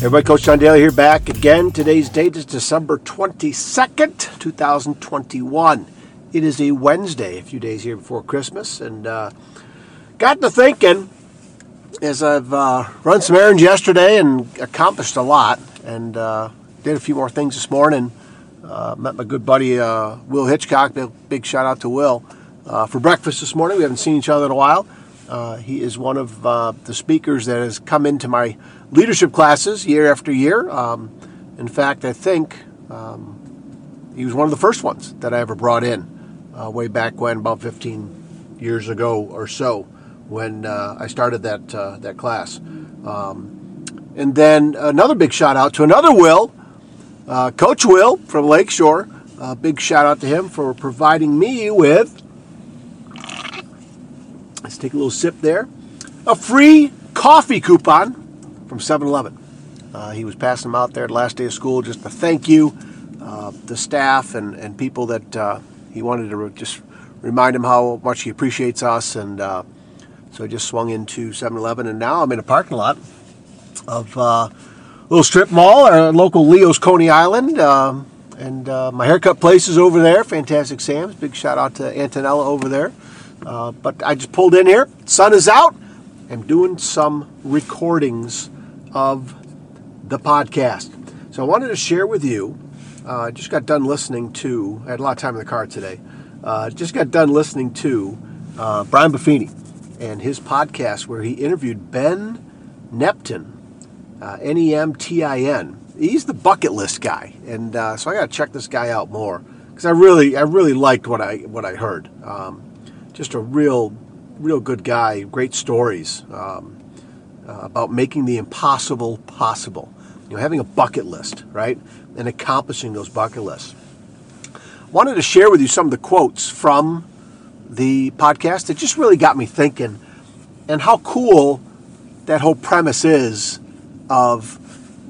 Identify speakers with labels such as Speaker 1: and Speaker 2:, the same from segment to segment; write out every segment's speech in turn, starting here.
Speaker 1: Everybody, Coach John Daly here back again. Today's date is December 22nd, 2021. It is a Wednesday, a few days here before Christmas, and uh, got to thinking as I've uh, run some errands yesterday and accomplished a lot, and uh, did a few more things this morning. Uh, met my good buddy uh, Will Hitchcock. Big, big, shout out to Will uh, for breakfast this morning. We haven't seen each other in a while. He is one of the speakers that has come into my leadership classes year after year. Um, in fact, I think um, he was one of the first ones that I ever brought in uh, way back when, about 15 years ago or so, when uh, I started that uh, that class. Um, and then another big shout out to another Will, uh, Coach Will from Lakeshore. big shout out to him for providing me with. Take a little sip there. A free coffee coupon from 7 Eleven. Uh, he was passing them out there the last day of school just to thank you, uh, the staff and, and people that uh, he wanted to re- just remind him how much he appreciates us. And uh, so I just swung into 7 Eleven, and now I'm in a parking lot of a uh, little strip mall, our local Leo's Coney Island. Um, and uh, my haircut place is over there, Fantastic Sam's. Big shout out to Antonella over there. But I just pulled in here. Sun is out. I'm doing some recordings of the podcast. So I wanted to share with you. Uh, I just got done listening to. I had a lot of time in the car today. Uh, just got done listening to uh, Brian Buffini and his podcast where he interviewed Ben Nemtin, uh, N E M T I N. He's the bucket list guy, and uh, so I got to check this guy out more because I really, I really liked what I what I heard. Um, just a real, real good guy. Great stories. Um, uh, about making the impossible possible. You know, having a bucket list, right, and accomplishing those bucket lists. Wanted to share with you some of the quotes from the podcast that just really got me thinking, and how cool that whole premise is of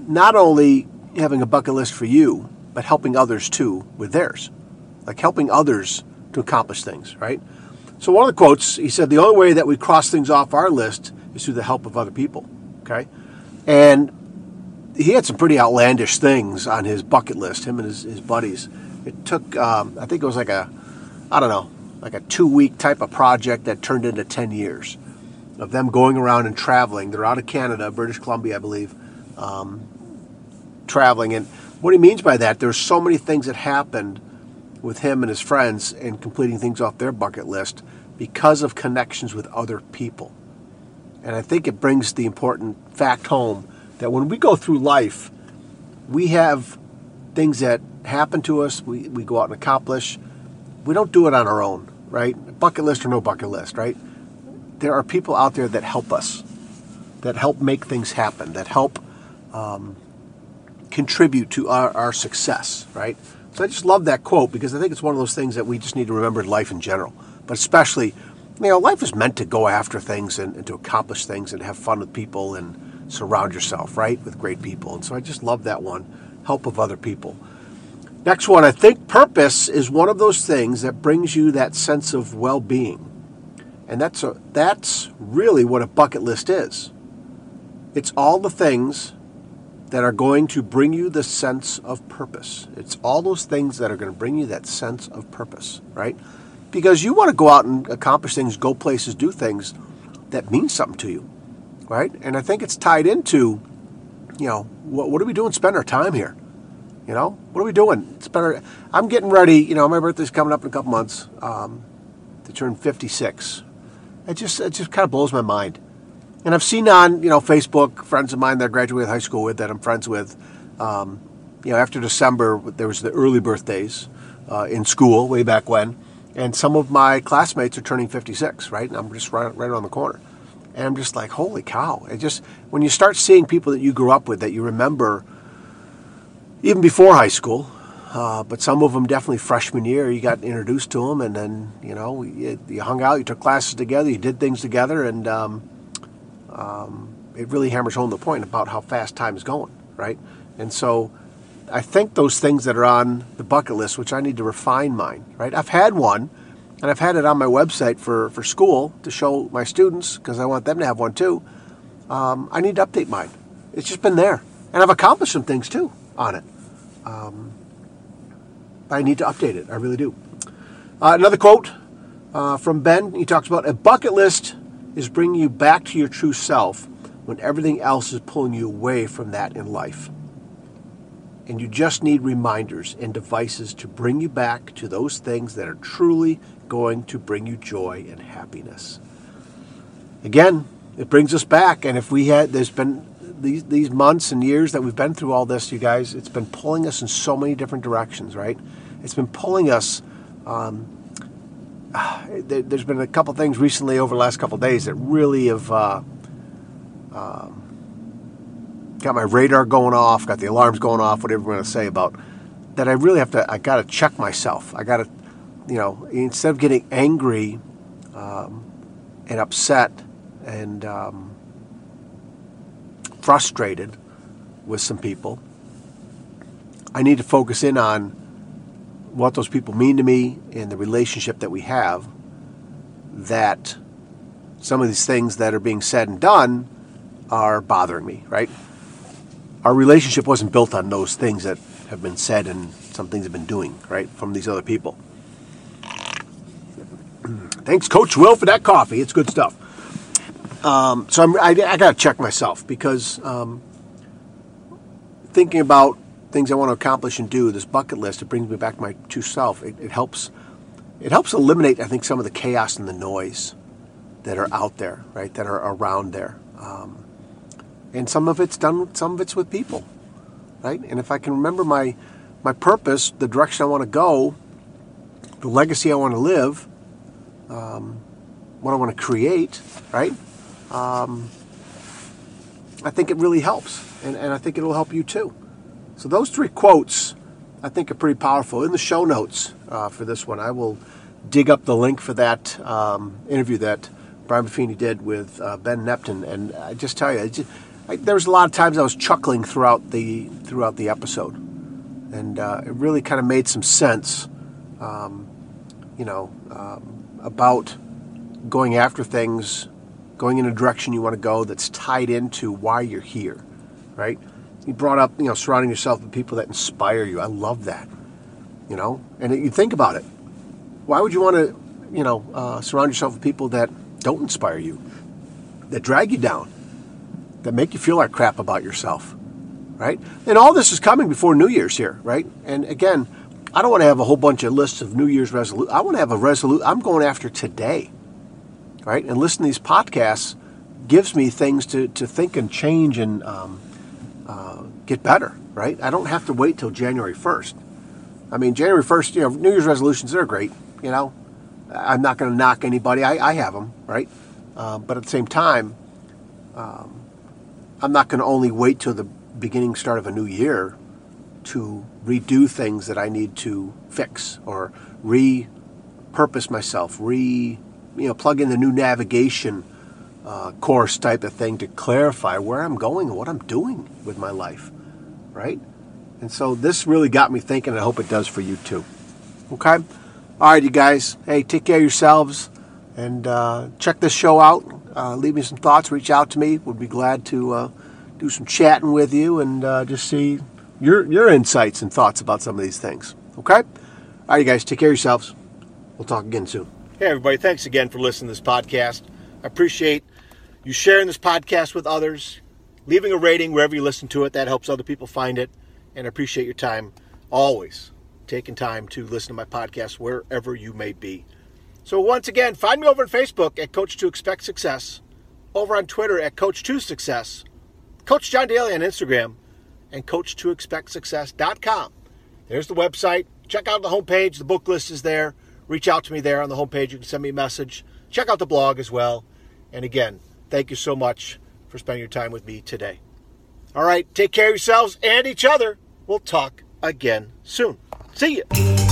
Speaker 1: not only having a bucket list for you, but helping others too with theirs, like helping others to accomplish things, right? So one of the quotes, he said, the only way that we cross things off our list is through the help of other people. Okay, and he had some pretty outlandish things on his bucket list. Him and his, his buddies. It took, um, I think it was like a, I don't know, like a two week type of project that turned into ten years of them going around and traveling. They're out of Canada, British Columbia, I believe, um, traveling. And what he means by that, there's so many things that happened with him and his friends and completing things off their bucket list because of connections with other people. And I think it brings the important fact home that when we go through life, we have things that happen to us, we, we go out and accomplish. We don't do it on our own, right? Bucket list or no bucket list, right? There are people out there that help us, that help make things happen, that help um, contribute to our, our success, right? So I just love that quote because I think it's one of those things that we just need to remember in life in general, but especially you know, life is meant to go after things and, and, to accomplish things and have fun with people and surround yourself, right, with great people. And so I just love that one help of other people. Next one, I think purpose is one of those things that brings you that sense of well being. And that's, a, that's really what a bucket list is it's all the things that are going to bring you the sense of purpose. It's all those things that are going to bring you that sense of purpose, right? because you want to go out and accomplish things, go places, do things that mean something to you, right? And I think it's tied into, you know, what, what are we doing? Spend our time here. You know, what are we doing? It's better. I'm getting ready. You know, my birthday's coming up in a couple months um, to turn 56. It just it just kind of blows my mind. And I've seen on you know Facebook friends of mine that I graduated high school with that I'm friends with. Um, you know, after December there was the early birthdays uh, in school way back when and some of my classmates are turning 56, right? And I'm just right, right around the corner. And I'm just like, holy cow. It just, when you start seeing people that you grew up with that you remember even before high school, uh, but some of them definitely freshman year, you got introduced to them and then, you know, you, you hung out, you took classes together, you did things together, and um, um, it really hammers home the point about how fast time is going, right? And so I think those things that are on the bucket list, which I need to refine mine, right? I've had one, and I've had it on my website for, for school to show my students because I want them to have one too. Um, I need to update mine. It's just been there. and I've accomplished some things too on it. Um, but I need to update it. I really do. Uh, another quote uh, from Ben. He talks about a bucket list is bringing you back to your true self when everything else is pulling you away from that in life. And you just need reminders and devices to bring you back to those things that are truly going to bring you joy and happiness. Again, it brings us back. And if we had, there's been these these months and years that we've been through all this, you guys, it's been pulling us in so many different directions, right? It's been pulling us. Um, there's been a couple things recently over the last couple days that really have uh, um, got my radar going off, got the alarms going off, whatever we're going to say about that. I really have to. I got to check myself. I got to, you know, instead of getting angry um, and upset and um, frustrated with some people. I need to focus in on what those people mean to me and the relationship that we have. That some of these things that are being said and done are bothering me, right? Our relationship wasn't built on those things that have been said and some things have been doing, right, from these other people. Thanks, Coach Will, for that coffee. It's good stuff. Um, so I'm, I, I got to check myself because um, thinking about things I want to accomplish and do, this bucket list, it brings me back to my true self. It, it helps. It helps eliminate, I think, some of the chaos and the noise that are out there, right? That are around there, um, and some of it's done. Some of it's with people, right? And if I can remember my my purpose, the direction I want to go, the legacy I want to live, um, what I want to create, right? um, I think it really helps. And, and I think it'll help you too. So, those three quotes I think are pretty powerful. In the show notes uh, for this one, I will dig up the link for that um, interview that Brian Buffini did with uh, Ben Nemtin. And I just tell you, just, I, there was a lot of times I was chuckling throughout the throughout the episode, and uh, it really kind of made some sense, um, you know, um, about going after things going in a direction you want to go that's tied into why you're here, right? You brought up, you know, surrounding yourself with people that inspire you. I love that, you know. And you think about it. Why would you want to, you know, uh, surround yourself with people that don't inspire you, that drag you down, that make you feel like crap about yourself, right? And all this is coming before New Year's here, right? And again, I don't want to have a whole bunch of lists of New Year's resolutions. I want to have a resolute. I'm going after today right? And listen to these podcasts gives me things to, to think and change and um, uh, get better, right? I don't have to wait till January 1st. I mean, January 1st, you know, New Year's resolutions, they're great, you know. I'm not going to knock anybody. I, I have them, right? Uh, but at the same time, um, I'm not going to only wait till the beginning start of a new year to redo things that I need to fix or repurpose myself, re you know, plug in the new navigation uh, course type of thing to clarify where I'm going and what I'm doing with my life, right? And so this really got me thinking. I hope it does for you too. Okay? All right, you guys. Hey, take care of yourselves and uh, check this show out. Uh, leave me some thoughts. Reach out to me. Would be glad to uh, do some chatting with you and uh, just see your your insights and thoughts about some of these things. Okay? All right, you guys. Take care of yourselves. We'll talk again soon. Hey, everybody, thanks again for listening to this podcast. I appreciate you sharing this podcast with others, leaving a rating wherever you listen to it. That helps other people find it. And I appreciate your time always taking time to listen to my podcast wherever you may be. So, once again, find me over on Facebook at Coach to Expect Success, over on Twitter at Coach to Success, Coach John Daly on Instagram, and Coach to Expect Success.com. There's the website. Check out the homepage. The book list is there reach out to me there on the homepage. You can send me a message. Check out the blog as well. And again, thank you so much for spending your time with me today. All right, take care of yourselves and each other. We'll talk again soon. See you.